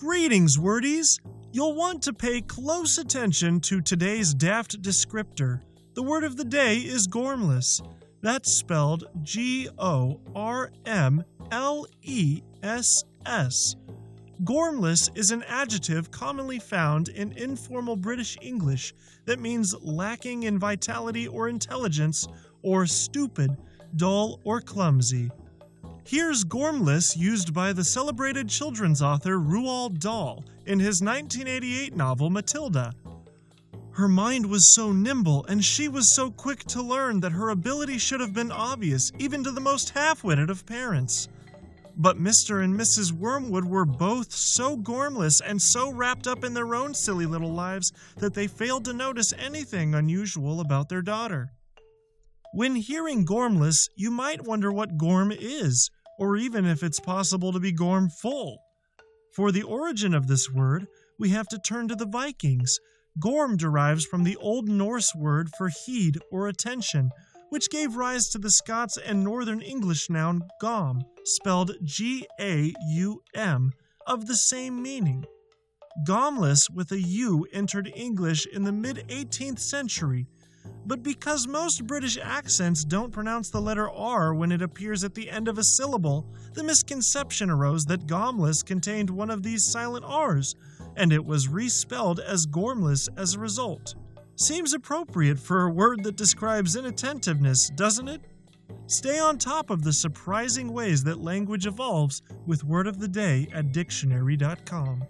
Greetings, wordies! You'll want to pay close attention to today's daft descriptor. The word of the day is gormless. That's spelled G O R M L E S S. Gormless is an adjective commonly found in informal British English that means lacking in vitality or intelligence, or stupid, dull, or clumsy. Here's Gormless used by the celebrated children's author Roald Dahl in his 1988 novel Matilda. Her mind was so nimble and she was so quick to learn that her ability should have been obvious even to the most half witted of parents. But Mr. and Mrs. Wormwood were both so gormless and so wrapped up in their own silly little lives that they failed to notice anything unusual about their daughter. When hearing gormless, you might wonder what gorm is, or even if it's possible to be gorm full. For the origin of this word, we have to turn to the Vikings. Gorm derives from the Old Norse word for heed or attention, which gave rise to the Scots and Northern English noun gaum, spelled G A U M, of the same meaning. Gaumless with a U entered English in the mid 18th century but because most British accents don't pronounce the letter R when it appears at the end of a syllable, the misconception arose that Gaumless contained one of these silent R's, and it was respelled as Gormless as a result. Seems appropriate for a word that describes inattentiveness, doesn't it? Stay on top of the surprising ways that language evolves with Word of the Day at dictionary.com.